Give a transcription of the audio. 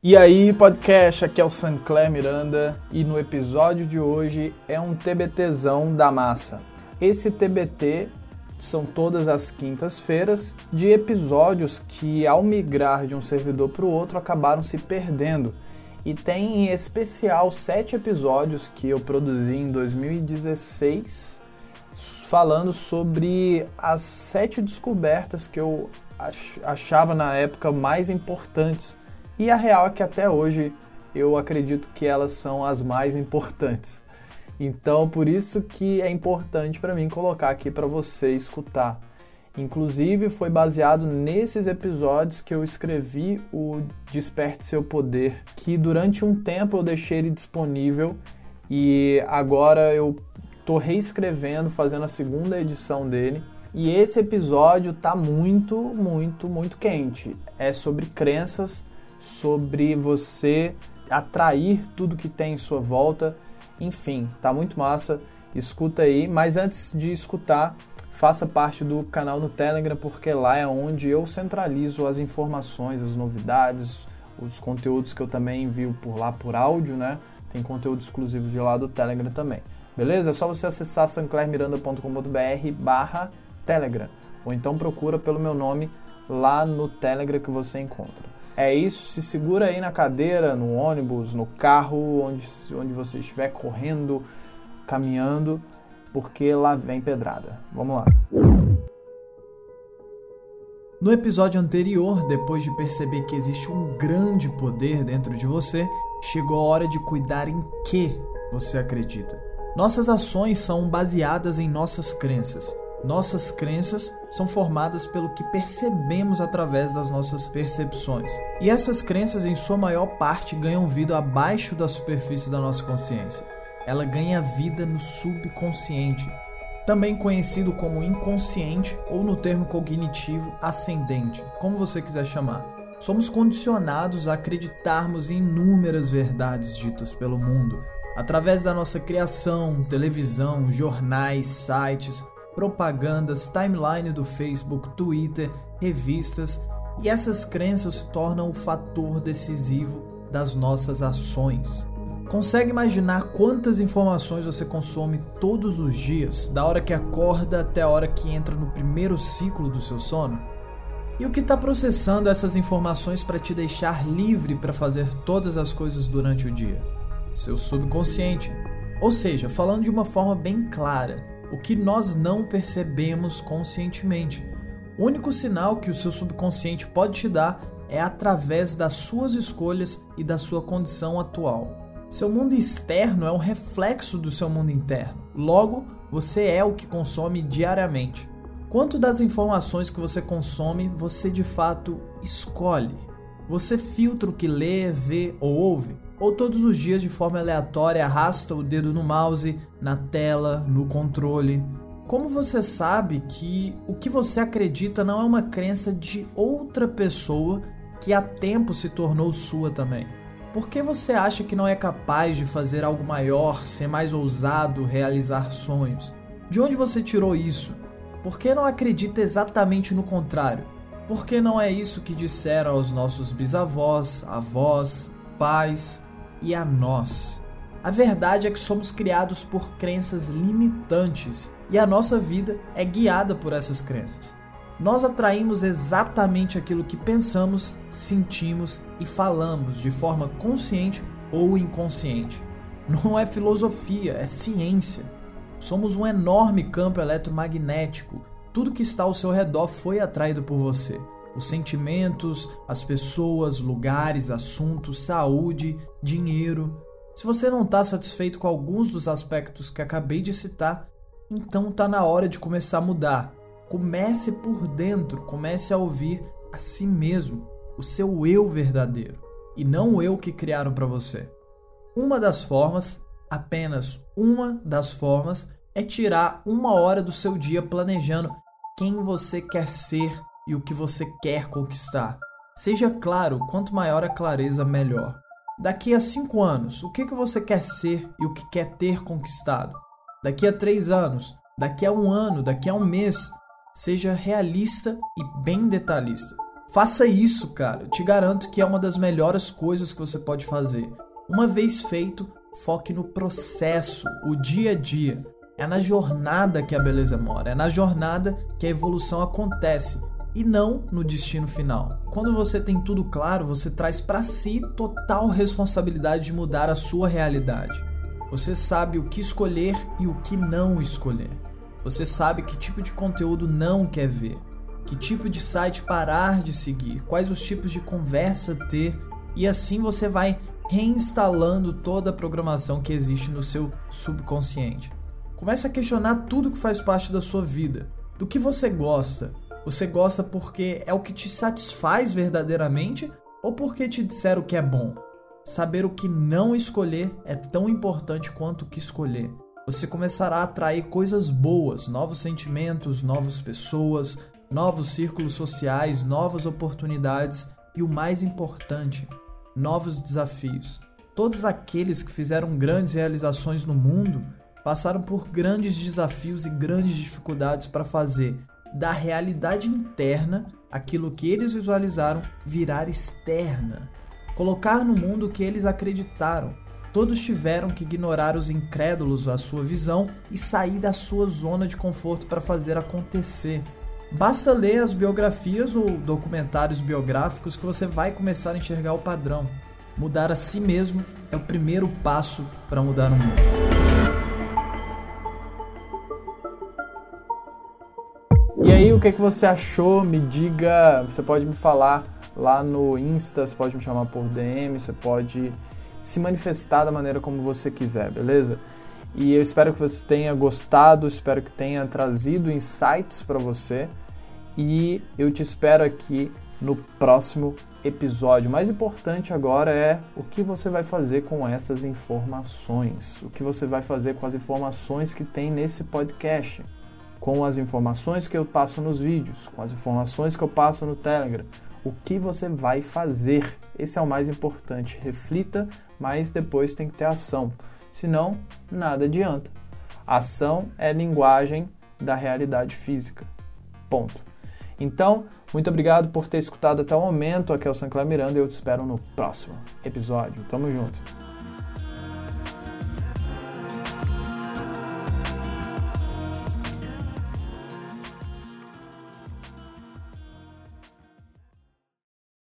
E aí, podcast, aqui é o Sancler Miranda e no episódio de hoje é um TBTzão da massa. Esse TBT são todas as quintas-feiras de episódios que, ao migrar de um servidor para o outro, acabaram se perdendo. E tem em especial sete episódios que eu produzi em 2016 falando sobre as sete descobertas que eu achava na época mais importantes. E a real é que até hoje eu acredito que elas são as mais importantes. Então, por isso que é importante para mim colocar aqui para você escutar. Inclusive, foi baseado nesses episódios que eu escrevi o Desperte Seu Poder, que durante um tempo eu deixei ele disponível e agora eu tô reescrevendo, fazendo a segunda edição dele. E esse episódio tá muito, muito, muito quente. É sobre crenças, sobre você atrair tudo que tem em sua volta enfim, tá muito massa. Escuta aí, mas antes de escutar, faça parte do canal no Telegram, porque lá é onde eu centralizo as informações, as novidades, os conteúdos que eu também envio por lá por áudio, né? Tem conteúdo exclusivo de lá do Telegram também. Beleza? É só você acessar sanclermiranda.com.br barra Telegram. Ou então procura pelo meu nome lá no Telegram que você encontra. É isso, se segura aí na cadeira, no ônibus, no carro, onde, onde você estiver correndo, caminhando, porque lá vem pedrada. Vamos lá. No episódio anterior, depois de perceber que existe um grande poder dentro de você, chegou a hora de cuidar em que você acredita. Nossas ações são baseadas em nossas crenças. Nossas crenças são formadas pelo que percebemos através das nossas percepções. E essas crenças, em sua maior parte, ganham vida abaixo da superfície da nossa consciência. Ela ganha vida no subconsciente, também conhecido como inconsciente ou no termo cognitivo ascendente, como você quiser chamar. Somos condicionados a acreditarmos em inúmeras verdades ditas pelo mundo, através da nossa criação, televisão, jornais, sites, propagandas, timeline do Facebook, Twitter, revistas, e essas crenças se tornam o fator decisivo das nossas ações. Consegue imaginar quantas informações você consome todos os dias, da hora que acorda até a hora que entra no primeiro ciclo do seu sono? E o que está processando essas informações para te deixar livre para fazer todas as coisas durante o dia? Seu subconsciente. Ou seja, falando de uma forma bem clara, o que nós não percebemos conscientemente. O único sinal que o seu subconsciente pode te dar é através das suas escolhas e da sua condição atual. Seu mundo externo é um reflexo do seu mundo interno. Logo, você é o que consome diariamente. Quanto das informações que você consome você de fato escolhe? Você filtra o que lê, vê ou ouve? Ou todos os dias de forma aleatória arrasta o dedo no mouse, na tela, no controle. Como você sabe que o que você acredita não é uma crença de outra pessoa que há tempo se tornou sua também? Por que você acha que não é capaz de fazer algo maior, ser mais ousado, realizar sonhos? De onde você tirou isso? Por que não acredita exatamente no contrário? Por que não é isso que disseram aos nossos bisavós, avós, pais, e a nós. A verdade é que somos criados por crenças limitantes e a nossa vida é guiada por essas crenças. Nós atraímos exatamente aquilo que pensamos, sentimos e falamos de forma consciente ou inconsciente. Não é filosofia, é ciência. Somos um enorme campo eletromagnético. Tudo que está ao seu redor foi atraído por você os sentimentos, as pessoas, lugares, assuntos, saúde, dinheiro. Se você não está satisfeito com alguns dos aspectos que acabei de citar, então está na hora de começar a mudar. Comece por dentro, comece a ouvir a si mesmo, o seu eu verdadeiro, e não o eu que criaram para você. Uma das formas, apenas uma das formas, é tirar uma hora do seu dia planejando quem você quer ser e o que você quer conquistar. Seja claro, quanto maior a clareza, melhor. Daqui a cinco anos, o que, que você quer ser e o que quer ter conquistado? Daqui a três anos, daqui a um ano, daqui a um mês, seja realista e bem detalhista. Faça isso, cara. Eu te garanto que é uma das melhores coisas que você pode fazer. Uma vez feito, foque no processo, o dia a dia. É na jornada que a beleza mora, é na jornada que a evolução acontece e não no destino final. Quando você tem tudo claro, você traz para si total responsabilidade de mudar a sua realidade. Você sabe o que escolher e o que não escolher. Você sabe que tipo de conteúdo não quer ver, que tipo de site parar de seguir, quais os tipos de conversa ter, e assim você vai reinstalando toda a programação que existe no seu subconsciente. Comece a questionar tudo que faz parte da sua vida. Do que você gosta? Você gosta porque é o que te satisfaz verdadeiramente ou porque te disseram que é bom? Saber o que não escolher é tão importante quanto o que escolher. Você começará a atrair coisas boas, novos sentimentos, novas pessoas, novos círculos sociais, novas oportunidades e o mais importante, novos desafios. Todos aqueles que fizeram grandes realizações no mundo passaram por grandes desafios e grandes dificuldades para fazer da realidade interna aquilo que eles visualizaram virar externa, colocar no mundo o que eles acreditaram. Todos tiveram que ignorar os incrédulos à sua visão e sair da sua zona de conforto para fazer acontecer. Basta ler as biografias ou documentários biográficos que você vai começar a enxergar o padrão. Mudar a si mesmo é o primeiro passo para mudar o mundo. O que, que você achou? Me diga, você pode me falar lá no Insta, você pode me chamar por DM, você pode se manifestar da maneira como você quiser, beleza? E eu espero que você tenha gostado, espero que tenha trazido insights para você. E eu te espero aqui no próximo episódio. O mais importante agora é o que você vai fazer com essas informações. O que você vai fazer com as informações que tem nesse podcast com as informações que eu passo nos vídeos, com as informações que eu passo no Telegram. O que você vai fazer? Esse é o mais importante. Reflita, mas depois tem que ter ação. Senão, nada adianta. Ação é linguagem da realidade física. Ponto. Então, muito obrigado por ter escutado até o momento. Aqui é o Sancler Miranda e eu te espero no próximo episódio. Tamo junto.